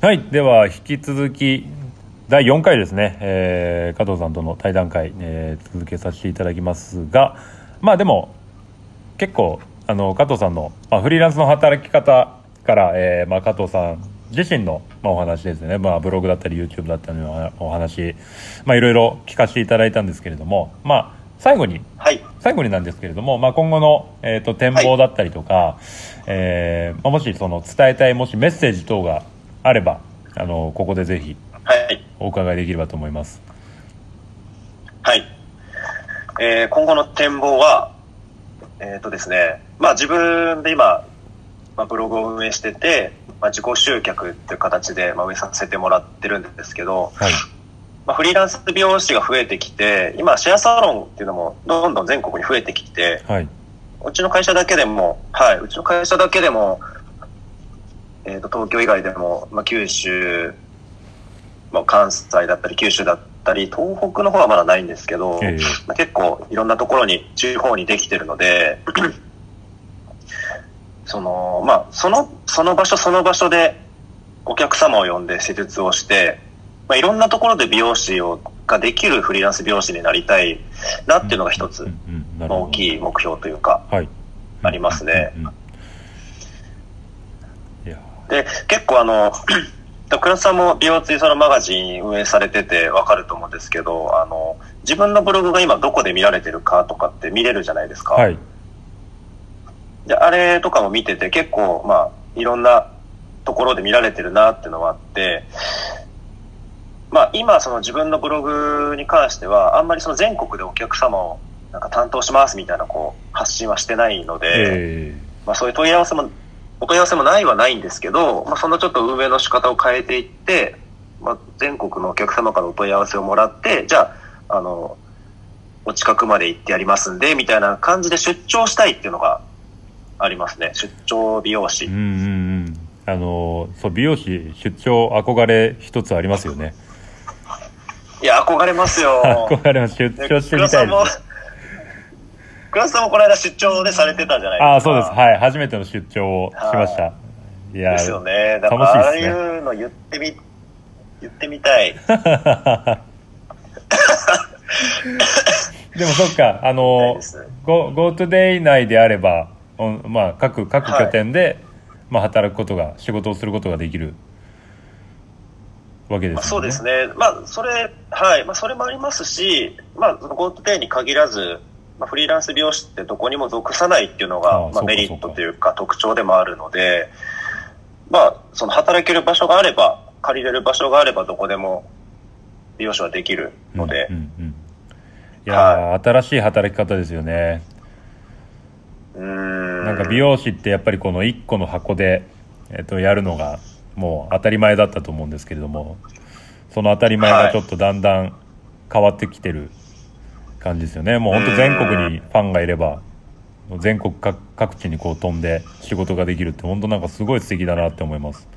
はいでは引き続き第4回ですね、えー、加藤さんとの対談会、えー、続けさせていただきますがまあでも結構あの加藤さんの、まあ、フリーランスの働き方から、えーまあ、加藤さん自身の、まあ、お話ですね、まあ、ブログだったり YouTube だったりのお話、まあ、いろいろ聞かせていただいたんですけれども、まあ、最後に、はい、最後になんですけれども、まあ、今後の、えーと、展望だったりとか、はい、えー、まあ、もしその伝えたいもしメッセージ等があればあのここでぜひお伺いできればと思います。はい、えー、今後の展望は、えっ、ー、とですね、まあ、自分で今、まあ、ブログを運営してて、まあ、自己集客っていう形で、まあ、運営させてもらってるんですけど、はい。まあ、フリーランス美容師が増えてきて、今、シェアサロンっていうのもどんどん全国に増えてきて、はい、うちの会社だけでも、はい、うちの会社だけでも、えー、と東京以外でも、まあ、九州、まあ、関西だったり九州だったり東北の方はまだないんですけど、えー、まあ、結構いろんなところに地方にできてるので そのまあそのその場所その場所でお客様を呼んで施術をしてまあ、いろんなところで美容師をができるフリーランス美容師になりたいなっていうのが一つ、大きい目標というか、はい、ありますね。で、結構あの、倉田さんも美容追そのマガジン運営されててわかると思うんですけど、あの、自分のブログが今どこで見られてるかとかって見れるじゃないですか。はい。で、あれとかも見てて結構、まあ、いろんなところで見られてるなっていうのはあって、まあ、今その自分のブログに関してはあんまりその全国でお客様をなんか担当しますみたいなこう発信はしてないので、まあ、そういう問い合わせもお問い合わせもないはないんですけど、まあ、そのちょっと運営の仕方を変えていって、まあ、全国のお客様からお問い合わせをもらってじゃああのお近くまで行ってやりますんでみたいな感じで出張したいっていうのがありますね出張美容師。うんうんうんあのそう美容師出張憧れ一つありますよね。いや、憧れますよ。憧れます。出張してみたいです。倉田さんもこの間出張でされてたじゃないですか。ああ、そうです。はい。初めての出張をしました。いやですよね。だから、ああいうの言ってみ、言ってみたい。でもそっか、あの、Go, GoToday 内であれば、まあ、各、各拠点で、はい、まあ、働くことが、仕事をすることができるわけですね。まあ、そうですね。まあ、それ、はい。まあ、それもありますし、まあ、その GoToPay に限らず、まあ、フリーランス美容師ってどこにも属さないっていうのが、まあ、メリットというか特徴でもあるので、まあ、その働ける場所があれば、借りれる場所があればどこでも美容師はできるので。うんうんうん、いや、はい、新しい働き方ですよね。うん。なんか美容師ってやっぱりこの1個の箱で、えっと、やるのがもう当たり前だったと思うんですけれどもその当たり前がちょっとだんだん変わってきてる感じですよね、はい、もう本当全国にファンがいれば全国各地にこう飛んで仕事ができるって本当なんかすごい素敵だなって思います。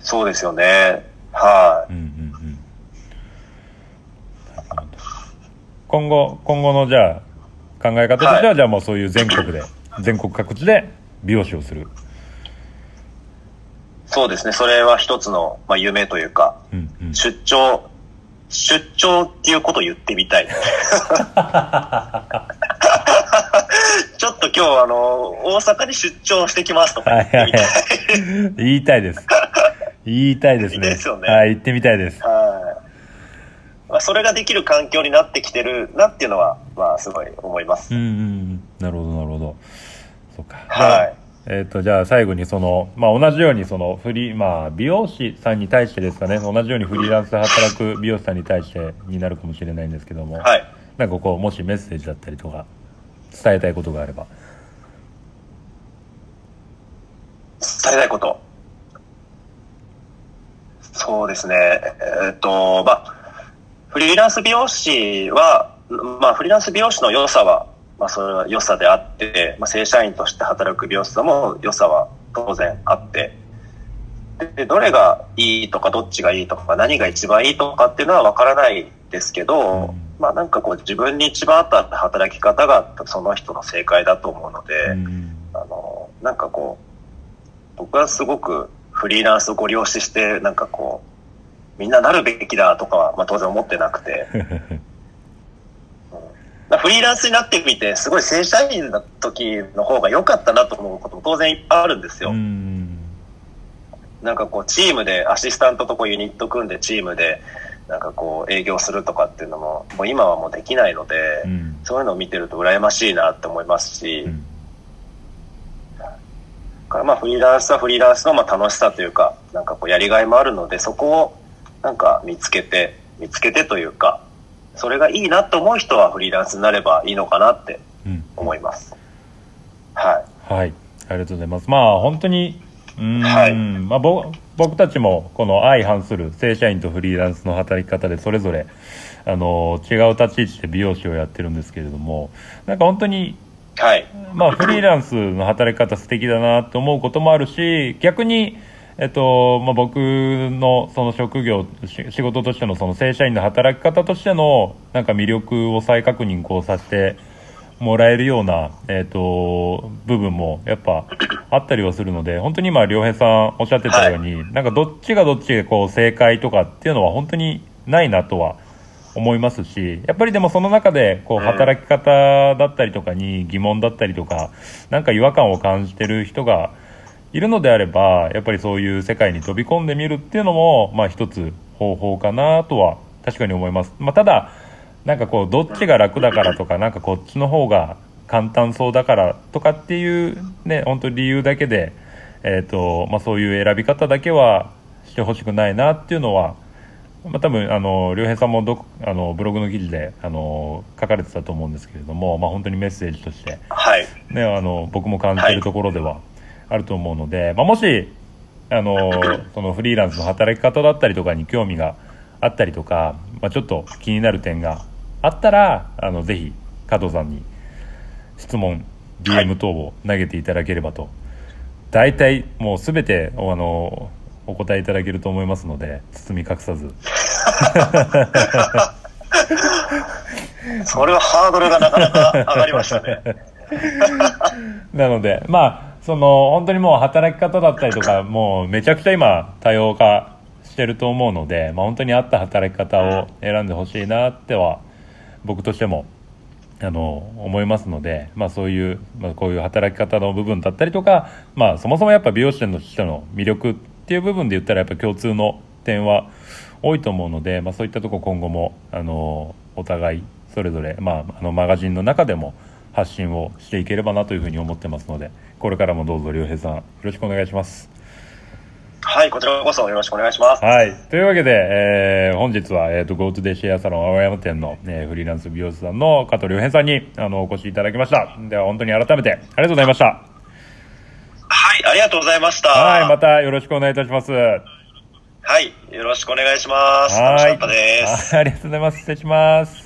そうですよね。はい、うんうんうん。今後今後のじゃあ考え方としては、はい、じゃあもうそういう全国で全国各地で美容師をする。そうですね。それは一つの、まあ、夢というか、うんうん、出張、出張っていうことを言ってみたい。ちょっと今日あの、大阪に出張してきますとか言ってみたい。言いたいです。言いたいですね。ですよね。はい、言ってみたいです。はい。まあ、それができる環境になってきてるなっていうのは、まあ、すごい思います。うんうん。なるほど、なるほど。そうか。はい。えっ、ー、と、じゃあ最後にその、まあ同じようにそのフリー、まあ美容師さんに対してですかね、同じようにフリーランスで働く美容師さんに対してになるかもしれないんですけども、はい。なんかこう、もしメッセージだったりとか、伝えたいことがあれば。伝えたいこと。そうですね。えっ、と、まあ、フリーランス美容師は、まあフリーランス美容師の良さは、まあ、それは良さであって、まあ、正社員として働く美容師さんも良さは当然あって、で、どれがいいとか、どっちがいいとか、何が一番いいとかっていうのは分からないですけど、うん、まあなんかこう自分に一番合った働き方がその人の正解だと思うので、うん、あの、なんかこう、僕はすごくフフリーランスをご利用しして、なんかこう、みんななるべきだとかは、まあ当然思ってなくて。フリーランスになってみて、すごい正社員の時の方が良かったなと思うことも当然いっぱいあるんですよ。なんかこう、チームで、アシスタントとこうユニット組んでチームで、なんかこう、営業するとかっていうのも、もう今はもうできないので、うん、そういうのを見てると羨ましいなって思いますし、うん、からまあフリーランスはフリーランスのまあ楽しさというか、なんかこうやりがいもあるので、そこをなんか見つけて、見つけてというか、それがいいなと思う人はフリーランスになればいいのかなって思います。うん、はい。はい。ありがとうございます。まあ本当に、うん、はい、まあ僕たちもこの相反する正社員とフリーランスの働き方でそれぞれあの違う立ち位置で美容師をやってるんですけれどもなんか本当に、はいまあ、フリーランスの働き方素敵だなと思うこともあるし逆に、えっとまあ、僕のその職業仕事としてのその正社員の働き方としてのなんか魅力を再確認こうさせてもらえるような、えーと、部分もやっぱあったりはするので本当に今良平さんおっしゃってたように、はい、なんかどっちがどっちでこう正解とかっていうのは本当にないなとは思いますしやっぱりでもその中でこう働き方だったりとかに疑問だったりとかなんか違和感を感じてる人がいるのであればやっぱりそういう世界に飛び込んでみるっていうのも、まあ、一つ方法かなとは確かに思います。まあ、ただなんかこうどっちが楽だからとかなんかこっちの方が簡単そうだからとかっていうね本当理由だけで、えーとまあ、そういう選び方だけはしてほしくないなっていうのは、まあ、多分あの良平さんもどあのブログの記事であの書かれてたと思うんですけれども、まあ、本当にメッセージとして、はい。ね、あの僕も感じているところではあると思うので、まあ、もしあの そのフリーランスの働き方だったりとかに興味があったりとか、まあ、ちょっと気になる点があったらあのぜひ加藤さんに質問 DM 等を投げていただければと、はい、大体もう全てあのお答えいただけると思いますので包み隠さず。それはハードルがなかなか上がりましたね。なのでまあその本当にもう働き方だったりとかもうめちゃくちゃ今多様化してると思うので、まあ、本当に合った働き方を選んでほしいなっては僕としてもあの思いますので、まあ、そういう、まあ、こういう働き方の部分だったりとか、まあ、そもそもやっぱ美容師の人の魅力っていう部分で言ったらやっぱ共通の点は多いと思うので、まあ、そういったとこ今後もあのお互いそれぞれ、まあ、あのマガジンの中でも発信をしていければなというふうに思ってますのでこれからもどうぞ良平さんよろしくお願いします。はい、こちらこそよろしくお願いします。はい。というわけで、えー、本日は、えっ、ー、と、GoToDay シェアサロン青山店の、えー、フリーランス美容師さんの加藤良平さんに、あの、お越しいただきました。では、本当に改めて、ありがとうございました。はい、ありがとうございました。はい、またよろしくお願いいたします。はい、よろしくお願いします。楽しかったです。ありがとうございます。失礼します。